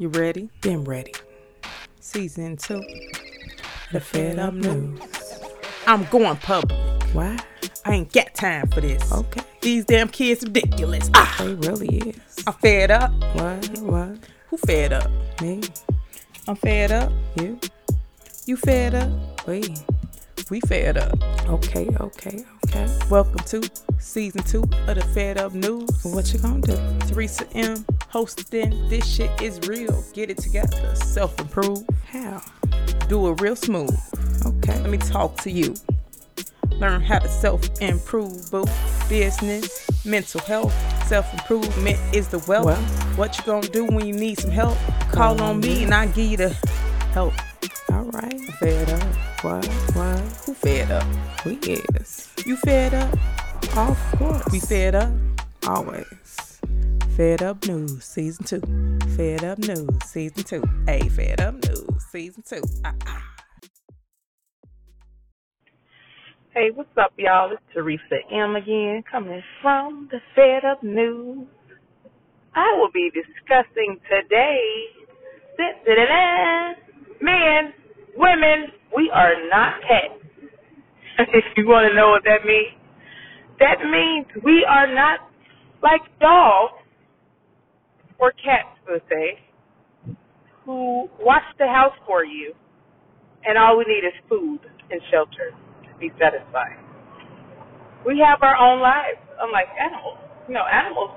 You ready? Been ready. Season two. The Fed Up News. I'm going public. Why? I ain't got time for this. Okay. These damn kids ridiculous. Ah, They really is. I'm fed up. What? What? Who fed up? Me? I'm fed up. You? You fed up. We? We fed up. Okay, okay, okay. Welcome to season two of the Fed Up News. What you gonna do? Theresa M hosting. This shit is real. Get it together. Self improve. How? Do it real smooth. Okay. Let me talk to you. Learn how to self improve, boo. Business, mental health, self improvement is the wealth. Well. what you gonna do when you need some help? Call on me and I give you the help. All right. I'm fed up. What? What? Who fed up? We is. You fed up? Of course. We fed up. Always. Fed Up News Season 2. Fed Up News Season 2. Hey, Fed Up News Season 2. Ah, ah. Hey, what's up, y'all? It's Theresa M again, coming from the Fed Up News. I will be discussing today men, women, we are not cats. if you want to know what that means, that means we are not like dogs or cats, per se, who watch the house for you, and all we need is food and shelter to be satisfied. We have our own lives, unlike animals. You know, animals,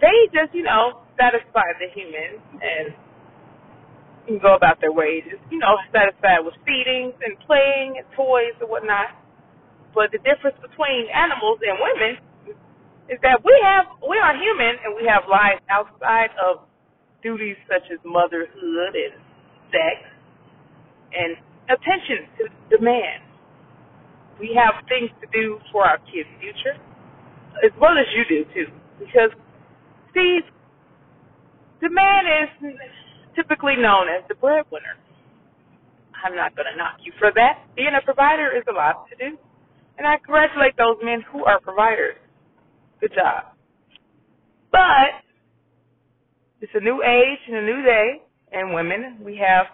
they just, you know, satisfy the human and can go about their way, just, you know, satisfied with feedings and playing and toys and whatnot. But the difference between animals and women is that we have we are human and we have lives outside of duties such as motherhood and sex and attention to demand. We have things to do for our kids' future, as well as you do too. Because see, the man is typically known as the breadwinner. I'm not going to knock you for that. Being a provider is a lot to do. And I congratulate those men who are providers. Good job. But it's a new age and a new day, and women, we have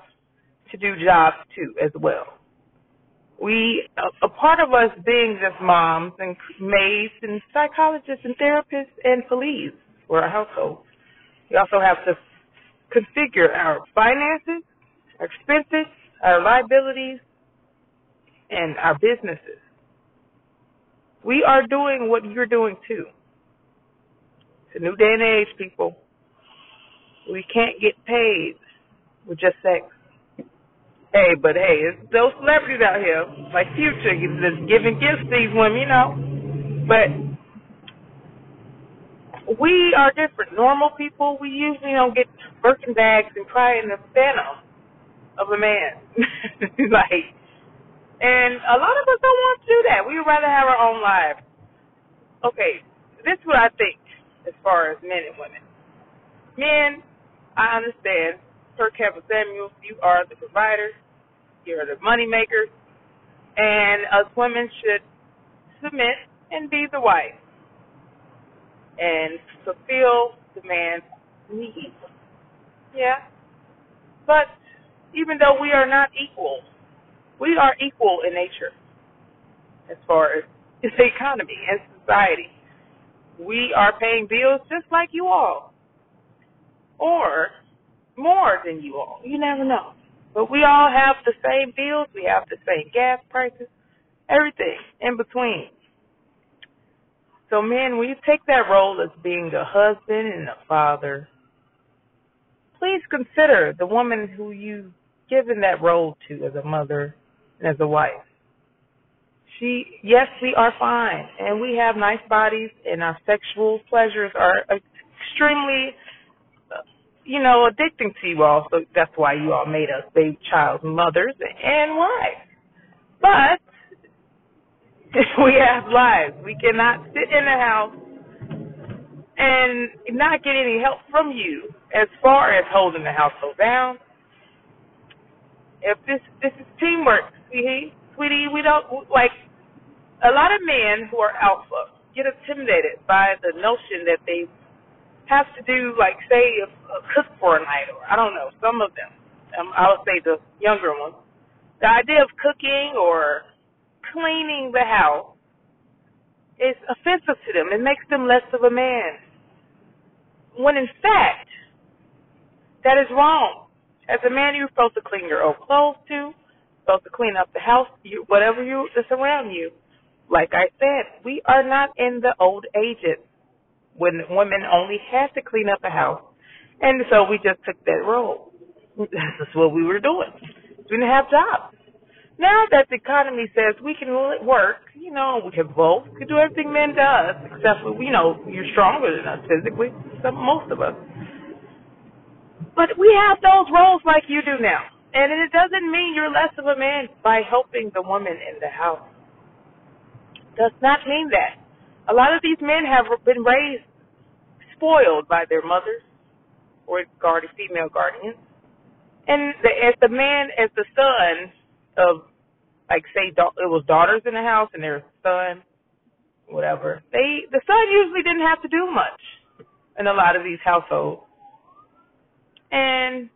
to do jobs too as well. We, a, a part of us being just moms and maids and psychologists and therapists and police for our household. We also have to configure our finances, our expenses, our liabilities, and our businesses. We are doing what you're doing too. It's a new day and age, people. We can't get paid with just sex. Hey, but hey, it's those celebrities out here, like Future, just giving gifts to these women, you know. But we are different. Normal people, we usually don't get Birkin bags and cry in the phantom of a man. like, and a lot of us don't want to do that. We would rather have our own lives. Okay, this is what I think as far as men and women. Men, I understand. Per Kevin Samuels, you are the provider. You're the money makers. And us women should submit and be the wife and fulfill the man's needs. Yeah. But even though we are not equal, we are equal in nature as far as the economy and society. We are paying bills just like you all, or more than you all. You never know. But we all have the same bills, we have the same gas prices, everything in between. So, men, when you take that role as being a husband and a father, please consider the woman who you've given that role to as a mother as a wife. She, yes, we are fine, and we have nice bodies, and our sexual pleasures are extremely, you know, addicting to you all. So that's why you all made us baby child mothers and wives. But we have lives. We cannot sit in the house and not get any help from you as far as holding the household down. If this this is teamwork, sweetie, we don't like a lot of men who are alpha get intimidated by the notion that they have to do like say a, a cook for a night or I don't know, some of them. Um, I would say the younger ones. The idea of cooking or cleaning the house is offensive to them. It makes them less of a man. When in fact, that is wrong. As a man, you're supposed to clean your own clothes too. Supposed to clean up the house, you, whatever you that's around you. Like I said, we are not in the old ages when women only had to clean up the house, and so we just took that role. That's what we were doing. We didn't have jobs. Now that the economy says we can work, you know, we can vote, we can do everything men does, except for, you know, you're stronger than us physically, some, most of us. But we have those roles like you do now. And it doesn't mean you're less of a man by helping the woman in the house. Does not mean that. A lot of these men have been raised spoiled by their mothers or guardian female guardians. And the, as the man, as the son of, like say, it was daughters in the house and their son, whatever. They, the son usually didn't have to do much in a lot of these households. And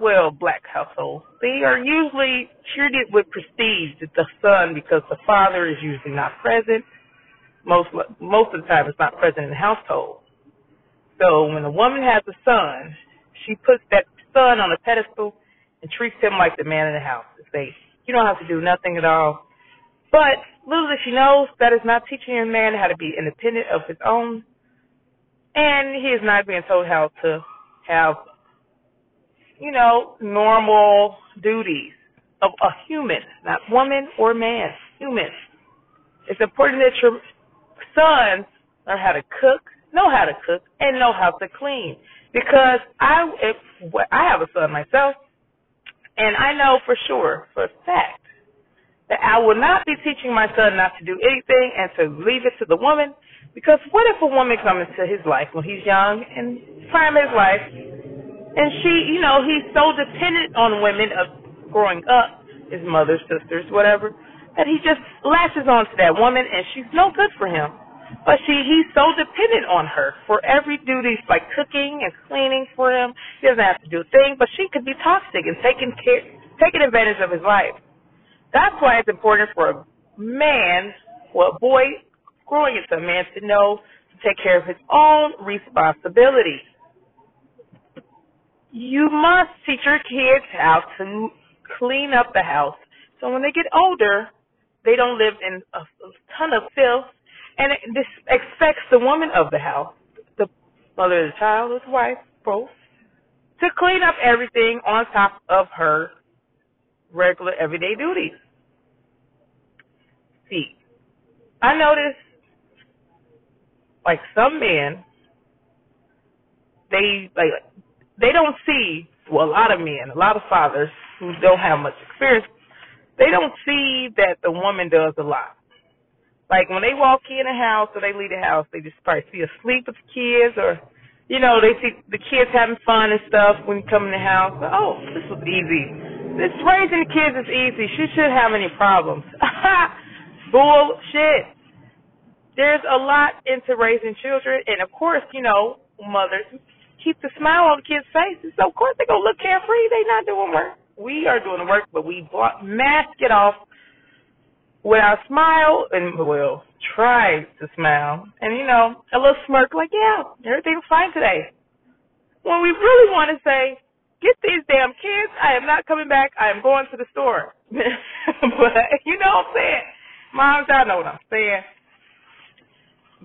well, black households, they are usually treated with prestige to the son because the father is usually not present. Most most of the time, it's not present in the household. So when a woman has a son, she puts that son on a pedestal and treats him like the man in the house. To say, you don't have to do nothing at all. But little does she knows that is not teaching a man how to be independent of his own, and he is not being told how to have you know, normal duties of a human, not woman or man, human. It's important that your sons learn how to cook, know how to cook, and know how to clean. Because I, if, I have a son myself, and I know for sure, for a fact, that I will not be teaching my son not to do anything and to leave it to the woman. Because what if a woman comes into his life when he's young and prime his life and she, you know, he's so dependent on women of growing up, his mother, sisters, whatever, that he just latches on to that woman and she's no good for him. But she, he's so dependent on her for every duty, like cooking and cleaning for him. He doesn't have to do a thing, but she could be toxic and taking care, taking advantage of his life. That's why it's important for a man, or a boy growing into a man to know to take care of his own responsibilities you must teach your kids how to clean up the house. So when they get older, they don't live in a, ton of filth. And it, this expects the woman of the house, the mother of the child, his wife, both, to clean up everything on top of her regular everyday duties. See, I notice like some men, they like they don't see, well, a lot of men, a lot of fathers who don't have much experience, they don't see that the woman does a lot. Like when they walk in a house or they leave the house, they just probably see asleep with the kids or, you know, they see the kids having fun and stuff when you come in the house. Oh, this was easy. This raising the kids is easy. She shouldn't have any problems. Bullshit. There's a lot into raising children, and of course, you know, mothers keep the smile on kids' faces. So of course they're gonna look carefree. They not doing work. We are doing the work, but we mask it off with our smile and we'll try to smile and you know a little smirk like yeah everything's fine today. When we really want to say get these damn kids, I am not coming back. I am going to the store. but you know what I'm saying, moms, y'all know what I'm saying.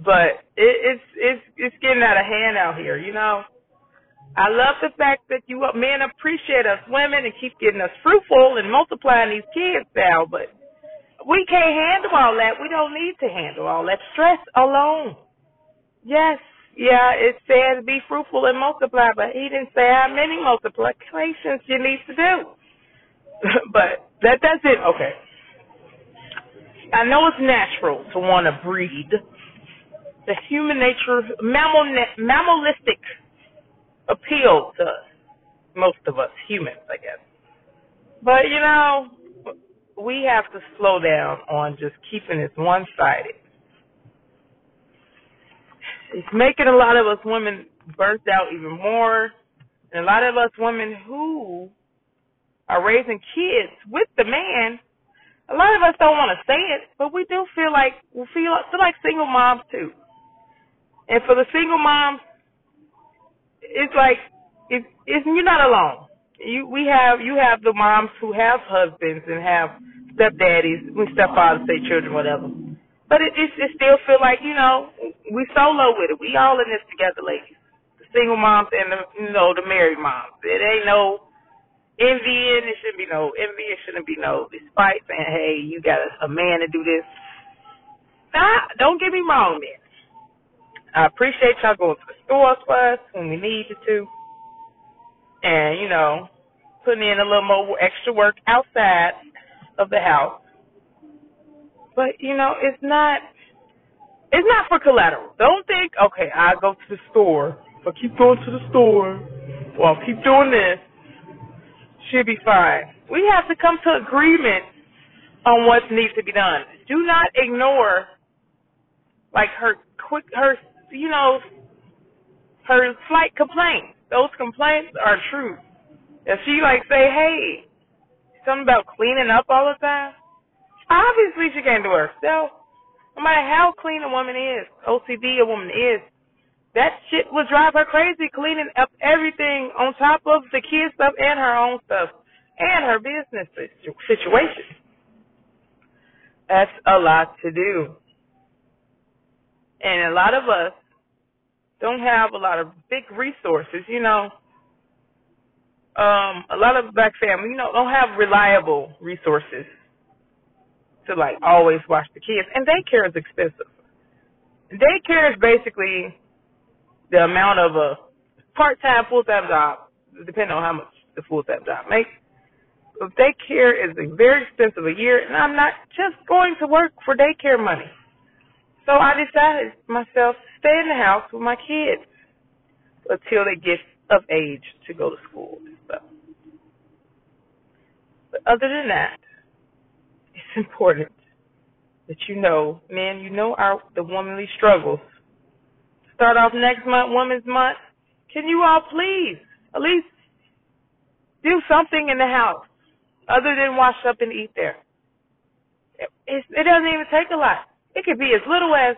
But it, it's it's it's getting out of hand out here, you know. I love the fact that you men appreciate us women and keep getting us fruitful and multiplying these kids now, but we can't handle all that. We don't need to handle all that stress alone. Yes, yeah, it says be fruitful and multiply, but he didn't say how many multiplications you need to do. but that that's it. Okay. I know it's natural to want to breed. The human nature, mammal, mammalistic appeal to us, most of us humans, I guess. But you know, we have to slow down on just keeping this one sided. it's making a lot of us women burnt out even more. And a lot of us women who are raising kids with the man, a lot of us don't want to say it, but we do feel like we feel, feel like single moms too. And for the single moms, it's like if if you're not alone. You we have you have the moms who have husbands and have stepdaddies, we stepfathers, say children, whatever. But it, it it still feel like you know we solo with it. We all in this together, ladies. The single moms and the you know the married moms. It ain't no envying. It shouldn't be no envy. It shouldn't be no despite saying, hey, you got a, a man to do this. Nah, don't get me wrong, man. I appreciate y'all going to the stores for us when we need you to. And, you know, putting in a little more extra work outside of the house. But, you know, it's not it's not for collateral. Don't think, okay, I go to the store. I keep going to the store, well, I'll keep doing this, she'll be fine. We have to come to agreement on what needs to be done. Do not ignore like her quick her you know, her slight complaints. Those complaints are true. If she like say, hey, something about cleaning up all the time, obviously she can't do it herself. No matter how clean a woman is, OCD a woman is, that shit would drive her crazy cleaning up everything on top of the kids stuff and her own stuff and her business situation. That's a lot to do. And a lot of us don't have a lot of big resources, you know. Um, a lot of black families, you know, don't have reliable resources to like always watch the kids. And daycare is expensive. Daycare is basically the amount of a part time, full time job, depending on how much the full time job makes. But daycare is very expensive a year, and I'm not just going to work for daycare money. So I decided myself to stay in the house with my kids until they get of age to go to school and stuff. But other than that, it's important that you know, man, you know our the womanly struggles. Start off next month, Women's Month. Can you all please at least do something in the house other than wash up and eat there? It, it doesn't even take a lot. It could be as little as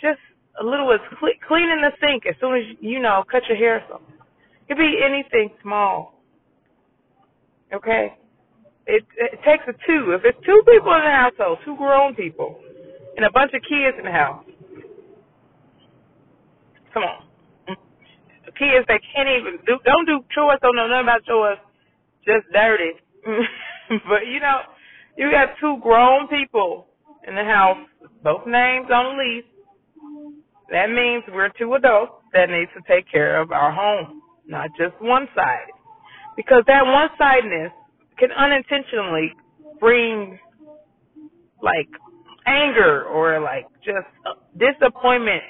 just a little as cle- cleaning the sink as soon as you know cut your hair something. It could be anything small. Okay, it, it takes a two. If it's two people in the household, two grown people, and a bunch of kids in the house, come on. Kids that can't even do, don't do chores, don't know nothing about chores, just dirty. but you know, you got two grown people in the house, both names on the lease, that means we're two adults that need to take care of our home, not just one side. Because that one sidedness can unintentionally bring like anger or like just disappointment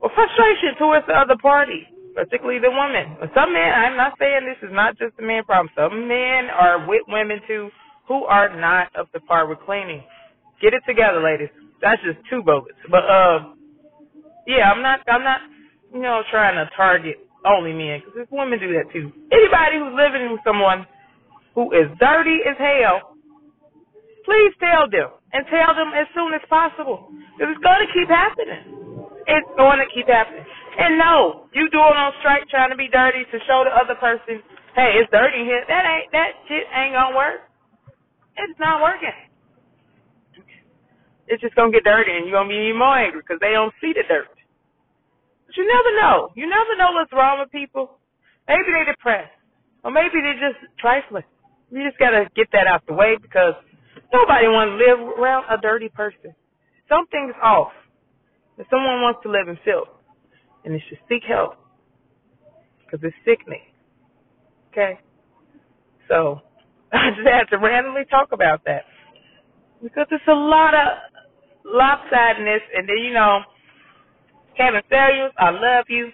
or frustration towards the other party, particularly the woman. But Some men, I'm not saying this is not just a man problem. Some men are with women too who are not up to par with cleaning. Get it together, ladies. That's just two bogus. But uh, yeah, I'm not. I'm not. You know, trying to target only men because women do that too. Anybody who's living with someone who is dirty as hell, please tell them and tell them as soon as possible because it's going to keep happening. It's going to keep happening. And no, you doing on strike trying to be dirty to show the other person, hey, it's dirty here. That ain't that shit ain't gonna work. It's not working it's just gonna get dirty and you're gonna be even more angry because they don't see the dirt. But you never know. You never know what's wrong with people. Maybe they're depressed, or maybe they're just trifling. You just gotta get that out the way because nobody wants to live around a dirty person. Something's off. If someone wants to live in filth, and they should seek help because it's sickening. Okay, so I just had to randomly talk about that because it's a lot of lopsidedness, and then you know, Kevin Samuels, I love you,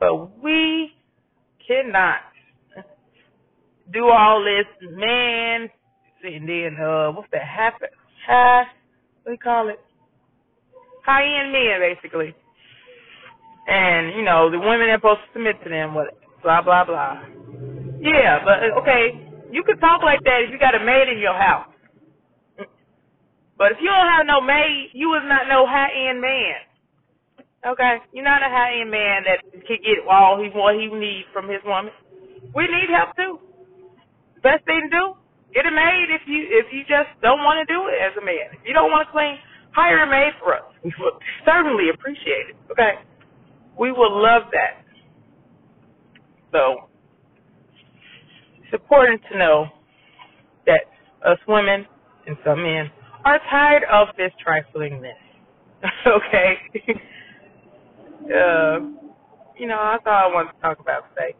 but we cannot do all this man, and then uh, what's that happen? High, what do you call it? high end men basically. And, you know, the women are supposed to submit to them, what blah blah blah. Yeah, but okay, you could talk like that if you got a maid in your house. But if you don't have no maid, you is not no high end man. Okay? You're not a high end man that can get all he what he needs from his woman. We need help too. Best thing to do, get a maid if you if you just don't want to do it as a man. If you don't want to clean, hire a maid for us. We would certainly appreciate it. Okay? We will love that. So it's important to know that us women and some men are tired of this triflingness. okay? uh, you know, I thought I wanted to talk about today.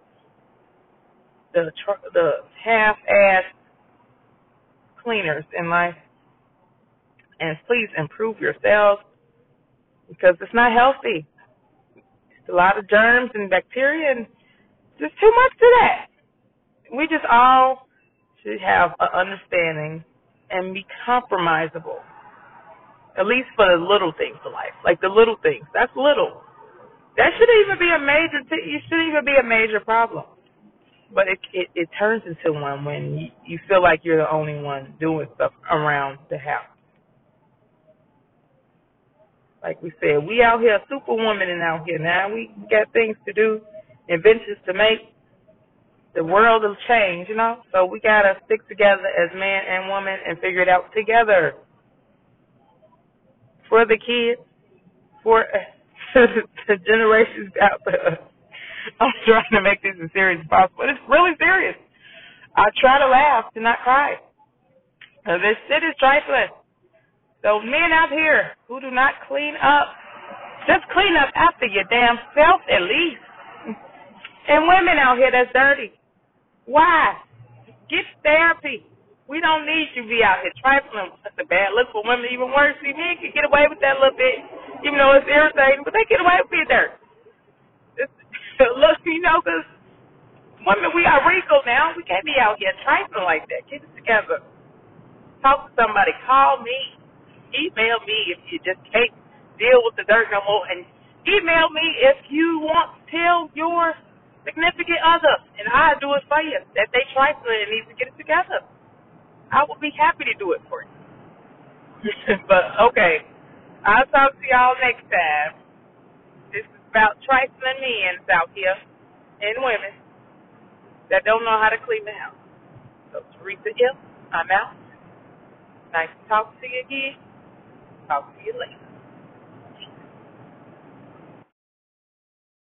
The tr- the half-ass cleaners in life, and please improve yourselves because it's not healthy. It's a lot of germs and bacteria, and there's too much to that we just all should have an understanding and be compromisable. At least for the little things of life. Like the little things. That's little. That shouldn't even be a major t- it shouldn't even be a major problem. But it it, it turns into one when you, you feel like you're the only one doing stuff around the house. Like we said, we out here superwoman and out here now. We got things to do, inventions to make, the world will change, you know. So we gotta stick together as man and woman and figure it out together for the kids, for the generations out there. I'm trying to make this as serious as possible, but it's really serious. I try to laugh to not cry. Uh, this shit is trifling. So men out here who do not clean up, just clean up after your damn self at least. And women out here that's dirty. Why? Get therapy. We don't need you to be out here trifling. That's a bad look for women. Even worse, see, men can get away with that little bit, even though it's irritating, but they get away with it there. look, you know, because women, we are regal now. We can't be out here trifling like that. Get it together. Talk to somebody. Call me. Email me if you just can't deal with the dirt no more. And email me if you want to tell your significant other, and I do it for you. That they trifling and need to get it together. I will be happy to do it for you. but okay, I'll talk to y'all next time. This is about trifling men out here and women that don't know how to clean the house. So Theresa M, I'm out. Nice to talk to you again. Talk to you later.